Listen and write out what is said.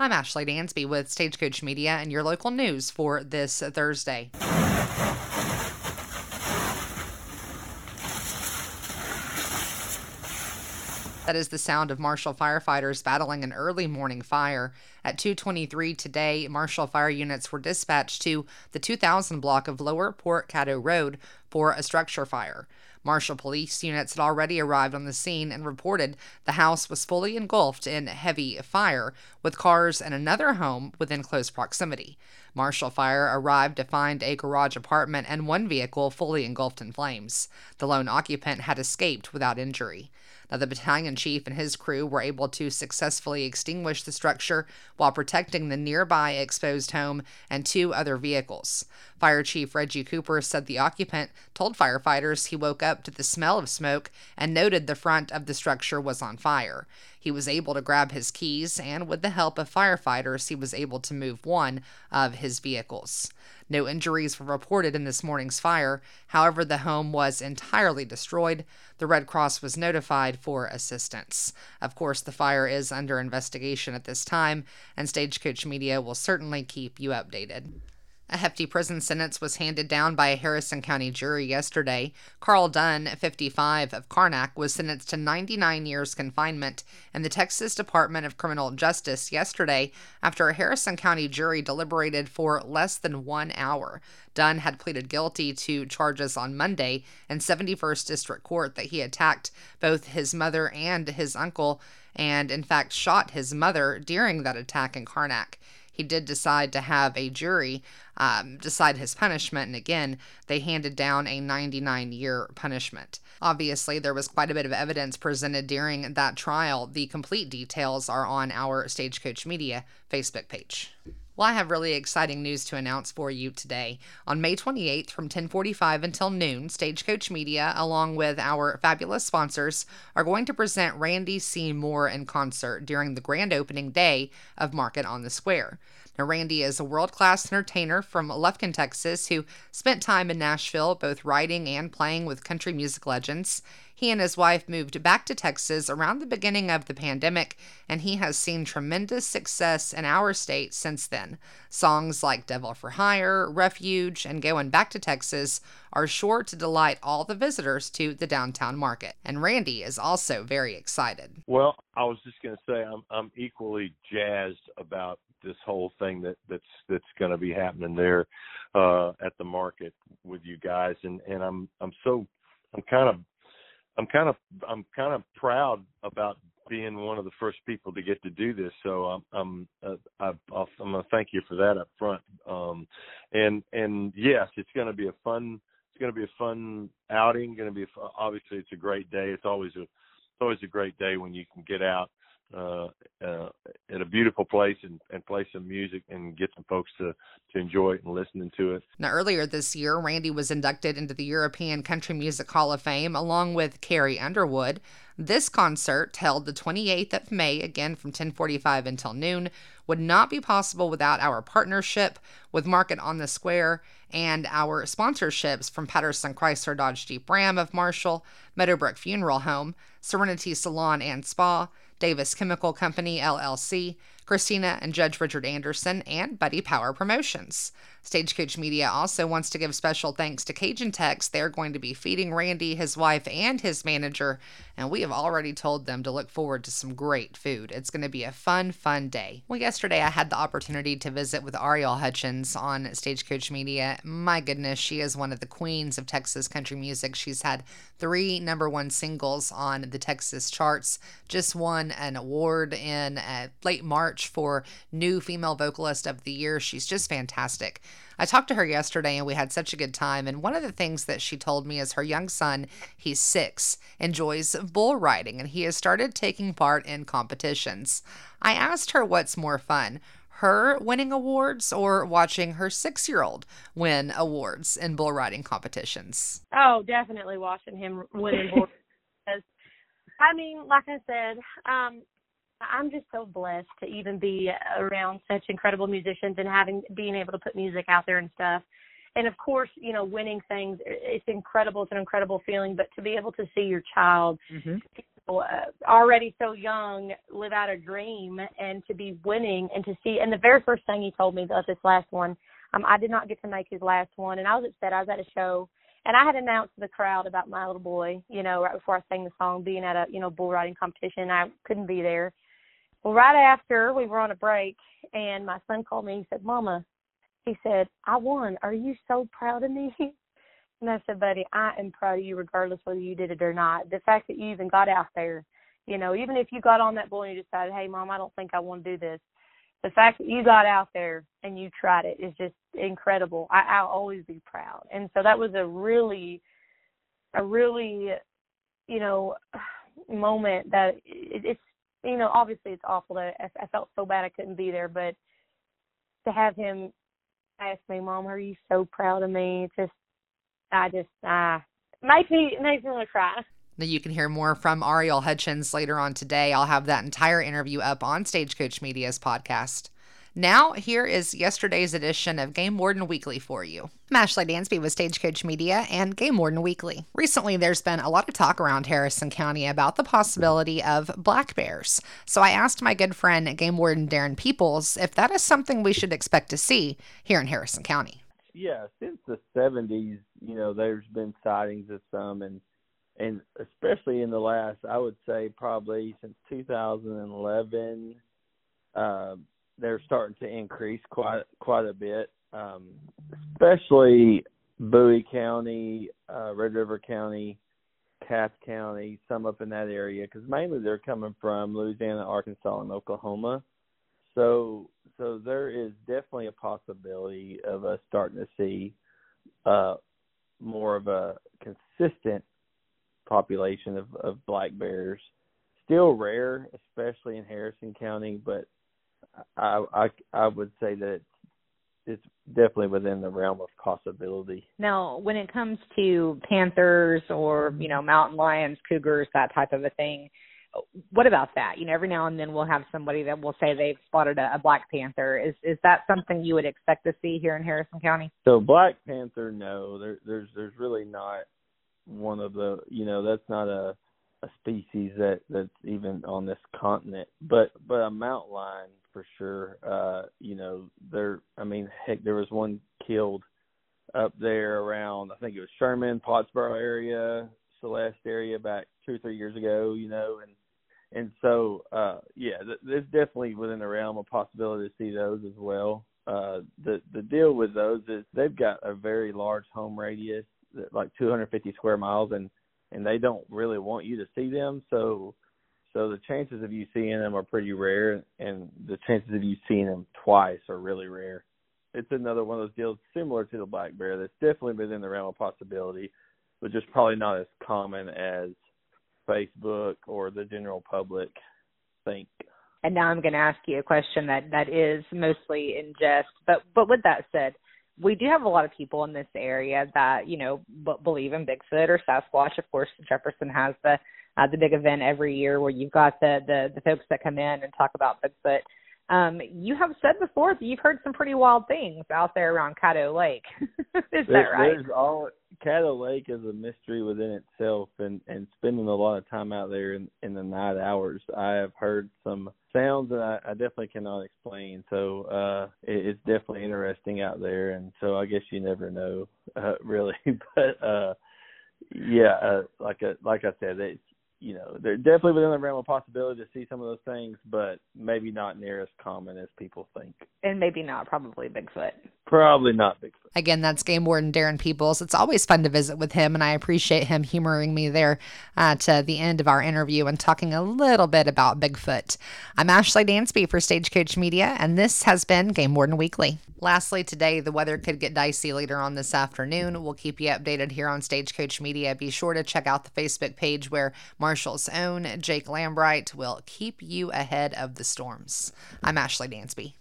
I'm Ashley Dansby with Stagecoach Media and your local news for this Thursday. That is the sound of Marshall firefighters battling an early morning fire. At 2:23 today, Marshall fire units were dispatched to the 2000 block of Lower Port Caddo Road for a structure fire. Marshall police units had already arrived on the scene and reported the house was fully engulfed in heavy fire, with cars and another home within close proximity. Marshall Fire arrived to find a garage apartment and one vehicle fully engulfed in flames. The lone occupant had escaped without injury. Now, the battalion chief and his crew were able to successfully extinguish the structure while protecting the nearby exposed home and two other vehicles. Fire Chief Reggie Cooper said the occupant told firefighters he woke up to the smell of smoke and noted the front of the structure was on fire. He was able to grab his keys, and with the help of firefighters, he was able to move one of his vehicles. No injuries were reported in this morning's fire. However, the home was entirely destroyed. The Red Cross was notified for assistance. Of course, the fire is under investigation at this time, and Stagecoach Media will certainly keep you updated. A hefty prison sentence was handed down by a Harrison County jury yesterday. Carl Dunn, 55, of Karnack, was sentenced to 99 years confinement in the Texas Department of Criminal Justice yesterday after a Harrison County jury deliberated for less than one hour. Dunn had pleaded guilty to charges on Monday in 71st District Court that he attacked both his mother and his uncle and, in fact, shot his mother during that attack in Karnack he did decide to have a jury um, decide his punishment. And again, they handed down a 99 year punishment. Obviously, there was quite a bit of evidence presented during that trial. The complete details are on our Stagecoach Media Facebook page. Well, I have really exciting news to announce for you today. On May 28th from 1045 until noon, Stagecoach Media, along with our fabulous sponsors, are going to present Randy. Moore in concert during the grand opening day of Market on the Square. Now, Randy is a world class entertainer from Lufkin, Texas, who spent time in Nashville both writing and playing with country music legends. He and his wife moved back to Texas around the beginning of the pandemic, and he has seen tremendous success in our state since then. Songs like Devil for Hire, Refuge, and Going Back to Texas are sure to delight all the visitors to the downtown market. And Randy is also very excited. Well, I was just going to say I'm I'm equally jazzed about this whole thing that that's that's going to be happening there uh at the market with you guys and and I'm I'm so I'm kind of I'm kind of I'm kind of proud about being one of the first people to get to do this. So I'm I'm uh, I, I'm gonna thank you for that up front. Um, and and yes, it's gonna be a fun it's gonna be a fun outing. Going to be a, obviously it's a great day. It's always a it's always a great day when you can get out uh, uh, in a beautiful place and, and play some music and get some folks to, to enjoy it and listening to it. Now, earlier this year, Randy was inducted into the European Country Music Hall of Fame along with Carrie Underwood. This concert, held the 28th of May, again from 1045 until noon, would not be possible without our partnership with Market on the Square and our sponsorships from Patterson Chrysler Dodge Jeep Ram of Marshall, Meadowbrook Funeral Home, Serenity Salon and Spa, Davis Chemical Company LLC, Christina and Judge Richard Anderson, and Buddy Power Promotions. Stagecoach Media also wants to give special thanks to Cajun Tex. They're going to be feeding Randy, his wife, and his manager, and we have already told them to look forward to some great food. It's going to be a fun, fun day. Well, yesterday I had the opportunity to visit with Ariel Hutchins on Stagecoach Media. My goodness, she is one of the queens of Texas country music. She's had three number one singles on the Texas charts, just won an award in uh, late March for New Female Vocalist of the Year. She's just fantastic. I talked to her yesterday and we had such a good time. And one of the things that she told me is her young son, he's six, enjoys bull riding and he has started taking part in competitions. I asked her what's more fun her winning awards or watching her six year old win awards in bull riding competitions? Oh, definitely watching him winning bull. I mean, like I said, um, I'm just so blessed to even be around such incredible musicians and having being able to put music out there and stuff. And of course, you know, winning things it's incredible. It's an incredible feeling, but to be able to see your child mm-hmm. uh, already so young live out a dream and to be winning and to see. And the very first thing he told me about this last one, um, I did not get to make his last one, and I was upset. I was at a show. And I had announced to the crowd about my little boy, you know, right before I sang the song, being at a, you know, bull riding competition. I couldn't be there. Well, right after we were on a break, and my son called me. He said, "Mama," he said, "I won. Are you so proud of me?" And I said, buddy, I am proud of you regardless whether you did it or not. The fact that you even got out there, you know, even if you got on that bull and you decided, hey, mom, I don't think I want to do this. The fact that you got out there and you tried it is just incredible. I, I'll always be proud. And so that was a really, a really, you know, moment that it, it's, you know, obviously it's awful that I, I felt so bad I couldn't be there, but to have him ask me, Mom, are you so proud of me? Just I just uh makes me makes me want to cry. Now you can hear more from Ariel Hutchins later on today. I'll have that entire interview up on Stagecoach Media's podcast. Now, here is yesterday's edition of Game Warden Weekly for you. I'm Ashley Dansby with Stagecoach Media and Game Warden Weekly. Recently, there's been a lot of talk around Harrison County about the possibility of black bears. So I asked my good friend, Game Warden Darren Peoples, if that is something we should expect to see here in Harrison County yeah, since the '70s, you know, there's been sightings of some, and and especially in the last, I would say probably since 2011, uh, they're starting to increase quite quite a bit, um, especially Bowie County, uh, Red River County, Cass County, some up in that area, because mainly they're coming from Louisiana, Arkansas, and Oklahoma. So so there is definitely a possibility of us starting to see uh, more of a consistent population of, of black bears. Still rare, especially in Harrison County, but I I, I would say that it's, definitely within the realm of possibility. Now, when it comes to panthers or you know mountain lions, cougars, that type of a thing, what about that? You know, every now and then we'll have somebody that will say they've spotted a, a black panther. Is is that something you would expect to see here in Harrison County? So black panther, no. There, there's there's really not one of the you know that's not a a species that that's even on this continent. But but a mountain lion for sure. Uh, you know, there. I mean, heck, there was one killed up there around. I think it was Sherman, Pottsboro area, Celeste area back two or three years ago. You know, and and so uh yeah th- there's definitely within the realm of possibility to see those as well uh the the deal with those is they've got a very large home radius like 250 square miles and and they don't really want you to see them so so the chances of you seeing them are pretty rare and the chances of you seeing them twice are really rare it's another one of those deals similar to the black bear that's definitely within the realm of possibility but just probably not as common as Facebook or the general public think. And now I'm going to ask you a question that that is mostly in jest, but but with that said, we do have a lot of people in this area that you know b- believe in Bigfoot or Sasquatch. Of course, Jefferson has the uh, the big event every year where you've got the, the the folks that come in and talk about Bigfoot. Um, you have said before that you've heard some pretty wild things out there around Caddo Lake. is there, that right? There's all Caddo Lake is a mystery within itself, and and spending a lot of time out there in in the night hours, I have heard some sounds that I, I definitely cannot explain. So uh, it, it's definitely interesting out there, and so I guess you never know, uh, really. but uh, yeah, uh, like a, like I said, it's you know, they're definitely within the realm of possibility to see some of those things, but maybe not near as common as people think. And maybe not probably Bigfoot. Probably not Bigfoot. Again, that's Game Warden Darren Peoples. It's always fun to visit with him, and I appreciate him humoring me there at uh, the end of our interview and talking a little bit about Bigfoot. I'm Ashley Dansby for Stagecoach Media, and this has been Game Warden Weekly. Lastly, today, the weather could get dicey later on this afternoon. We'll keep you updated here on Stagecoach Media. Be sure to check out the Facebook page where Marshall's own Jake Lambright will keep you ahead of the storms. I'm Ashley Dansby.